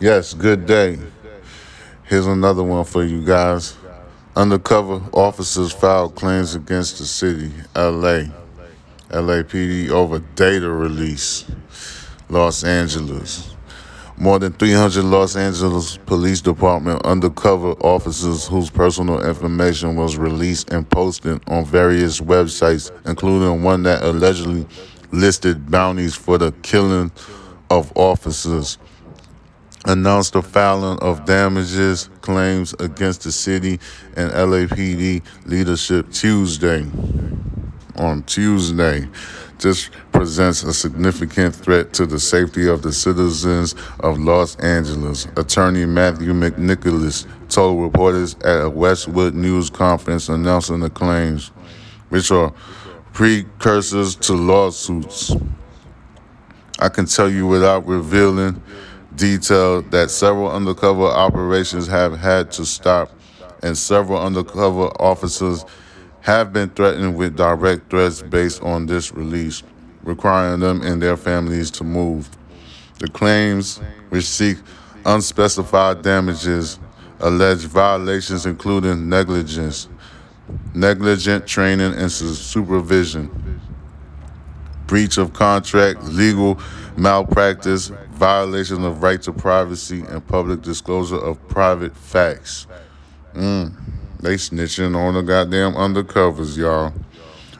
Yes, good day. Here's another one for you guys. Undercover officers filed claims against the city, LA. LAPD over data release. Los Angeles. More than 300 Los Angeles Police Department undercover officers whose personal information was released and posted on various websites, including one that allegedly listed bounties for the killing of officers, announced the filing of damages claims against the city and LAPD leadership Tuesday. On Tuesday, this presents a significant threat to the safety of the citizens of Los Angeles, attorney Matthew McNicholas told reporters at a Westwood News conference announcing the claims, which are precursors to lawsuits. I can tell you without revealing detail that several undercover operations have had to stop and several undercover officers have been threatened with direct threats based on this release, requiring them and their families to move. The claims, which seek unspecified damages, allege violations including negligence, negligent training and supervision, breach of contract, legal malpractice, violation of right to privacy, and public disclosure of private facts. Mm, they snitching on the goddamn undercovers, y'all.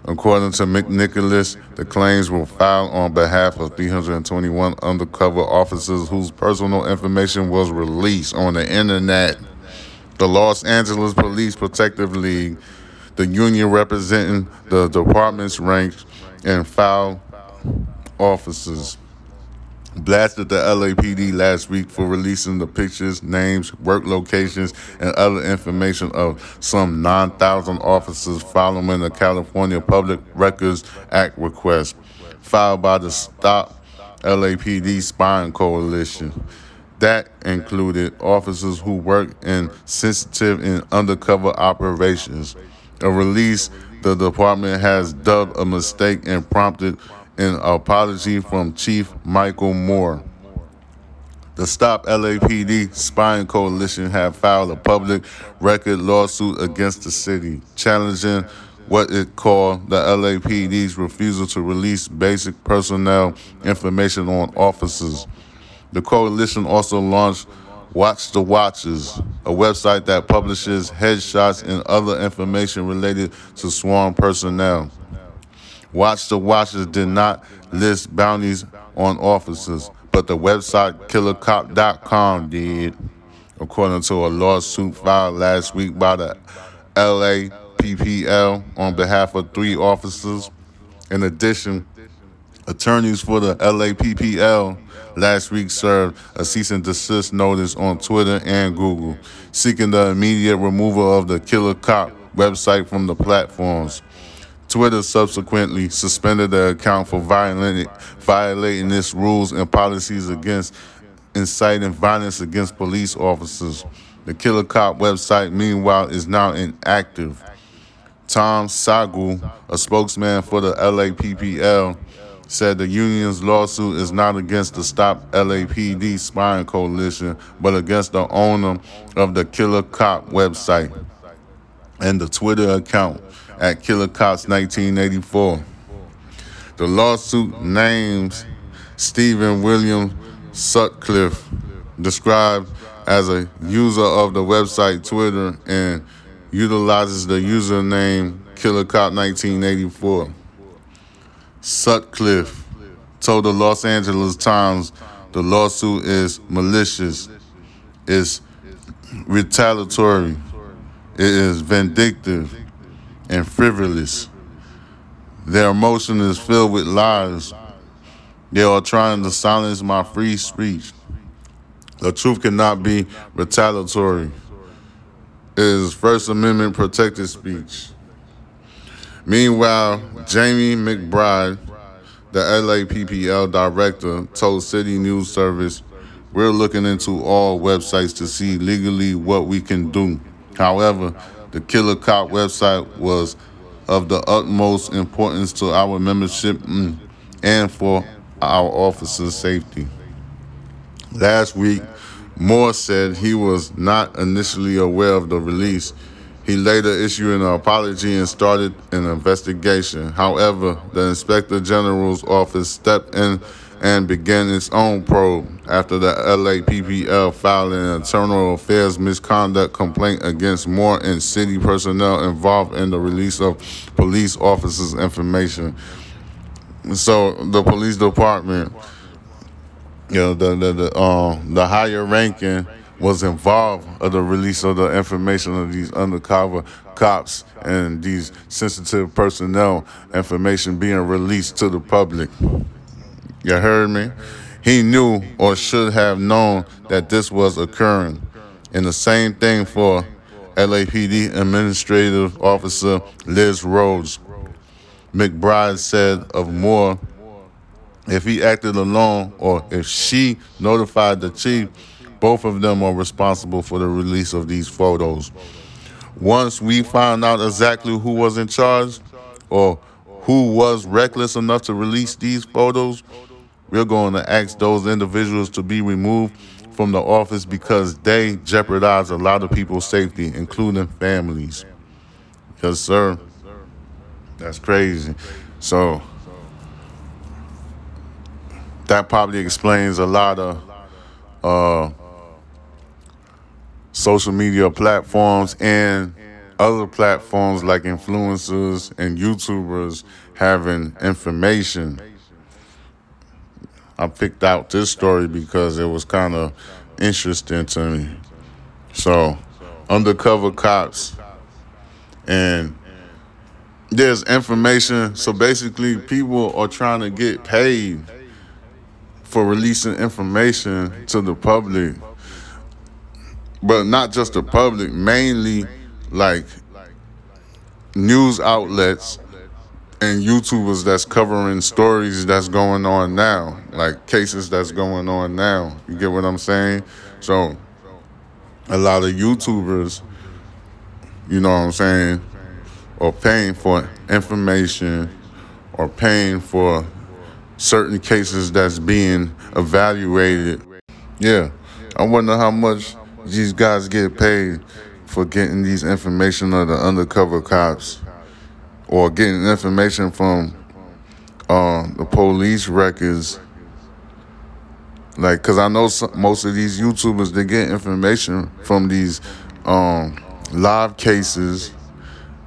According to McNicholas, the claims were filed on behalf of 321 undercover officers whose personal information was released on the internet. The Los Angeles Police Protective League, the union representing the department's ranks and file officers blasted the LAPD last week for releasing the pictures, names, work locations, and other information of some 9,000 officers following the California Public Records Act request filed by the Stop LAPD Spying Coalition. That included officers who work in sensitive and undercover operations. A release the department has dubbed a mistake and prompted an apology from Chief Michael Moore. The Stop LAPD Spying Coalition have filed a public record lawsuit against the city, challenging what it called the LAPD's refusal to release basic personnel information on officers. The coalition also launched Watch the Watchers, a website that publishes headshots and other information related to sworn personnel. Watch the Watchers did not list bounties on officers, but the website killercop.com did, according to a lawsuit filed last week by the LAPPL on behalf of three officers. In addition, attorneys for the LAPPL last week served a cease and desist notice on Twitter and Google, seeking the immediate removal of the Killer Cop website from the platforms. Twitter subsequently suspended the account for violating, its rules and policies against inciting violence against police officers. The Killer Cop website, meanwhile, is now inactive. Tom Saggau, a spokesman for the LAPPL, said the union's lawsuit is not against the Stop LAPD Spying Coalition, but against the owner of the Killer Cop website and the Twitter account at Killer Cops 1984. The lawsuit names Stephen William Sutcliffe, described as a user of the website Twitter and utilizes the username Killer Cop 1984. Sutcliffe told the Los Angeles Times the lawsuit is malicious, it's retaliatory, it is vindictive, and frivolous. Their emotion is filled with lies. They are trying to silence my free speech. The truth cannot be retaliatory. It is First Amendment protected speech. Meanwhile, Jamie McBride, the LAPPL director, told City News Service, We're looking into all websites to see legally what we can do. However, the Killer Cop website was of the utmost importance to our membership mm, and for our officers' safety. Last week, Moore said he was not initially aware of the release. He later issued an apology and started an investigation. However, the Inspector General's office stepped in and began its own probe after the LAPPL filed an internal affairs misconduct complaint against Moore and city personnel involved in the release of police officers' information. So the police department, you know, the the the, um, the higher ranking was involved of the release of the information of these undercover cops and these sensitive personnel information being released to the public. You heard me? He knew or should have known that this was occurring. And the same thing for LAPD Administrative Officer Liz Rhodes. McBride said of Moore, if he acted alone or if she notified the chief, both of them are responsible for the release of these photos. Once we find out exactly who was in charge or who was reckless enough to release these photos, we're going to ask those individuals to be removed from the office because they jeopardize a lot of people's safety, including families. Yes, sir. That's crazy. So that probably explains a lot of uh, social media platforms and other platforms like influencers and YouTubers having information. I picked out this story because it was kind of interesting to me. So, undercover cops and there's information. So basically, people are trying to get paid for releasing information to the public, but not just the public, mainly like news outlets and YouTubers that's covering stories that's going on now, like cases that's going on now. You get what I'm saying? So, a lot of YouTubers, you know what I'm saying, are paying for information or paying for certain cases that's being evaluated. Yeah, I wonder how much these guys get paid for getting these information of the undercover cops or getting information from uh, the police records. Like, cause I know some, most of these YouTubers they get information from these um, live cases,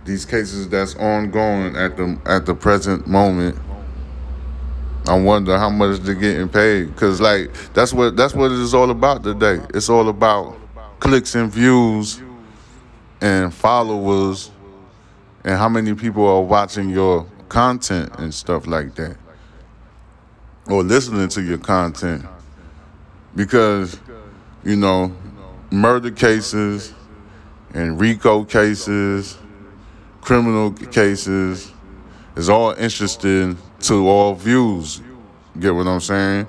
these cases that's ongoing at the at the present moment. I wonder how much they're getting paid, cause like that's what that's what it is all about today. It's all about clicks and views and followers and how many people are watching your content and stuff like that or listening to your content. Because you know murder cases and RICO cases criminal cases is all interesting to all views. Get what i'm saying?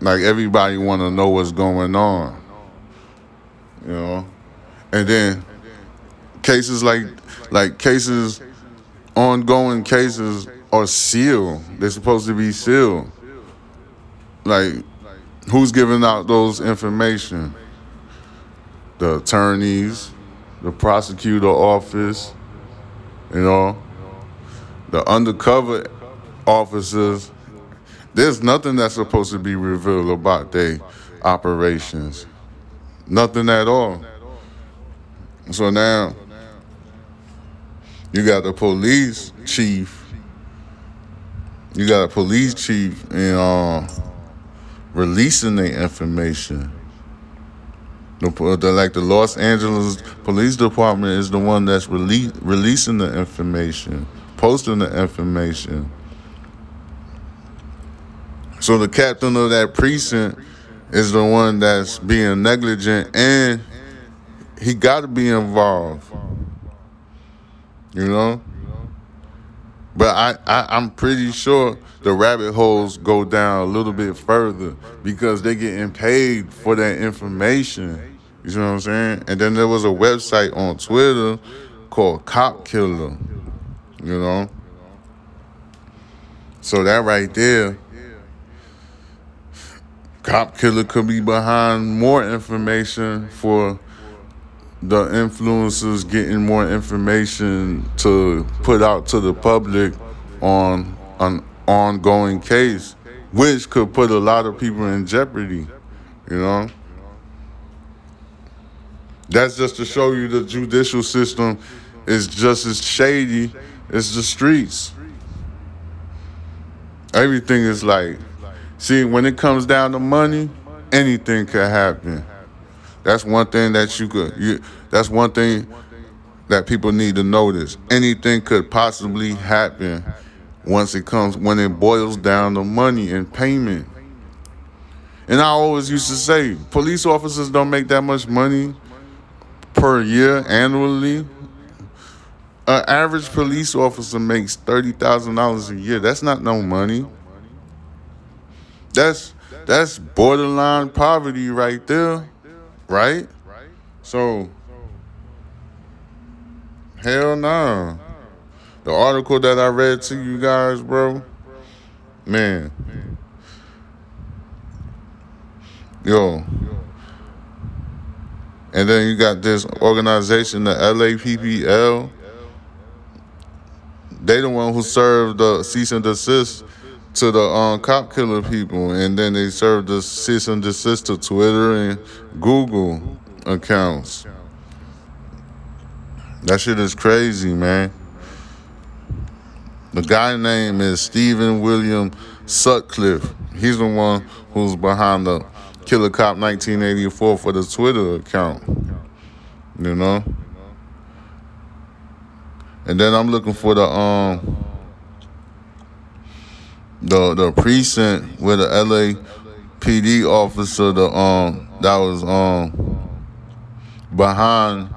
Like everybody want to know what's going on you know? And then cases like like cases ongoing cases are sealed. They're supposed to be sealed. Like who's giving out those information? The attorneys the prosecutor office you know? The undercover officers. There's nothing that's supposed to be revealed about their operations nothing at all so now you got the police chief. You got a police chief and uh, releasing the information. The, the, like the Los Angeles Police Department is the one that's release, releasing the information, posting the information. So the captain of that precinct is the one that's being negligent and he got to be involved you know. But I, I, I'm pretty sure the rabbit holes go down a little bit further because they're getting paid for that information. You know what I'm saying? And then there was a website on Twitter called Cop Killer. You know? So that right there, cop killer could be behind more information for the influencers getting more information to put out to the public on an ongoing case, which could put a lot of people in jeopardy, you know? That's just to show you the judicial system is just as shady as the streets. Everything is like, see, when it comes down to money, anything could happen. That's one thing that you could. You, that's one thing that people need to notice. Anything could possibly happen once it comes when it boils down to money and payment. And I always used to say, police officers don't make that much money per year annually. An average police officer makes thirty thousand dollars a year. That's not no money. That's that's borderline poverty right there, right? So, hell no. The article that I read to you guys, bro, man, yo. And then you got this organization, the LAPPL. They the one who served the cease and desist to the um, cop killer people, and then they served the cease and desist to Twitter and Google accounts. That shit is crazy, man. The guy name is Stephen William Sutcliffe. He's the one who's behind the Killer Cop 1984 for the Twitter account. You know? And then I'm looking for the um the the precinct where the LA PD officer the um that was um behind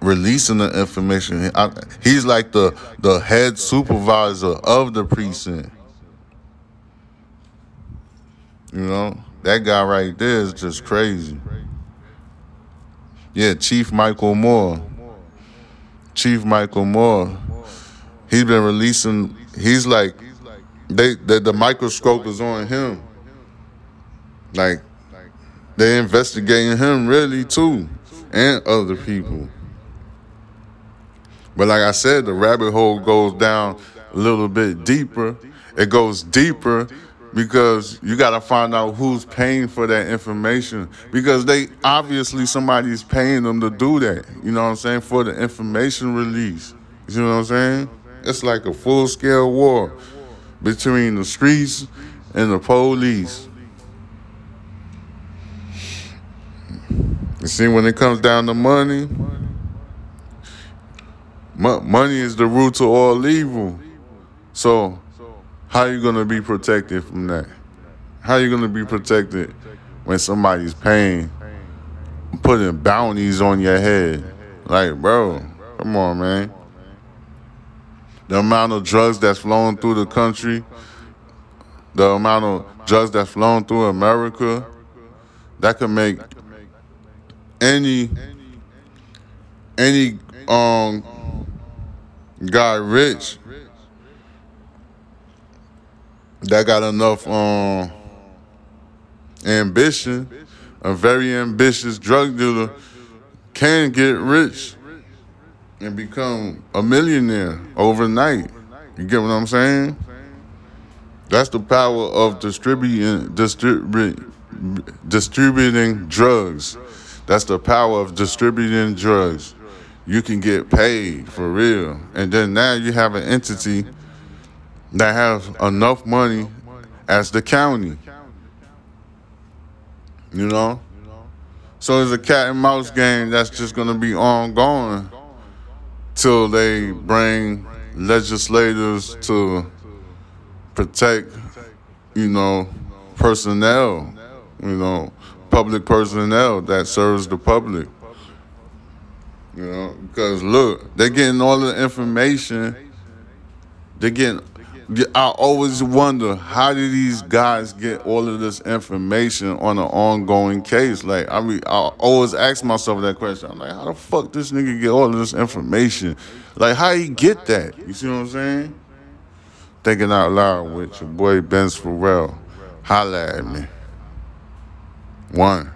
releasing the information. I, he's like the the head supervisor of the precinct. You know, that guy right there is just crazy. Yeah, Chief Michael Moore. Chief Michael Moore. He's been releasing. He's like, they the, the microscope is on him. Like, they investigating him really too, and other people. But like I said, the rabbit hole goes down a little bit deeper. It goes deeper because you got to find out who's paying for that information because they obviously somebody's paying them to do that. You know what I'm saying? For the information release. You know what I'm saying? It's like a full scale war between the streets and the police. You see, when it comes down to money, money is the root to all evil. So, how you gonna be protected from that? How you gonna be protected when somebody's paying, putting bounties on your head? Like, bro, come on, man. The amount of drugs that's flowing through the country, the amount of drugs that's flowing through America, that could make any any um guy rich that got enough um ambition, a very ambitious drug dealer can get rich and become a millionaire overnight. You get what I'm saying? That's the power of distributing distribu- distributing drugs. That's the power of distributing drugs. You can get paid for real. And then now you have an entity that has enough money as the county. You know? So it's a cat and mouse game that's just going to be ongoing till they bring legislators to protect, you know, personnel, you know, public personnel that serves the public. You know, because look, they're getting all the information. They're getting. I always wonder how do these guys get all of this information on an ongoing case? Like, I mean, I always ask myself that question. I'm like, how the fuck this nigga get all of this information? Like, how he get that? You see what I'm saying? Thinking Out Loud with your boy Ben Farrell. Holla at me. One.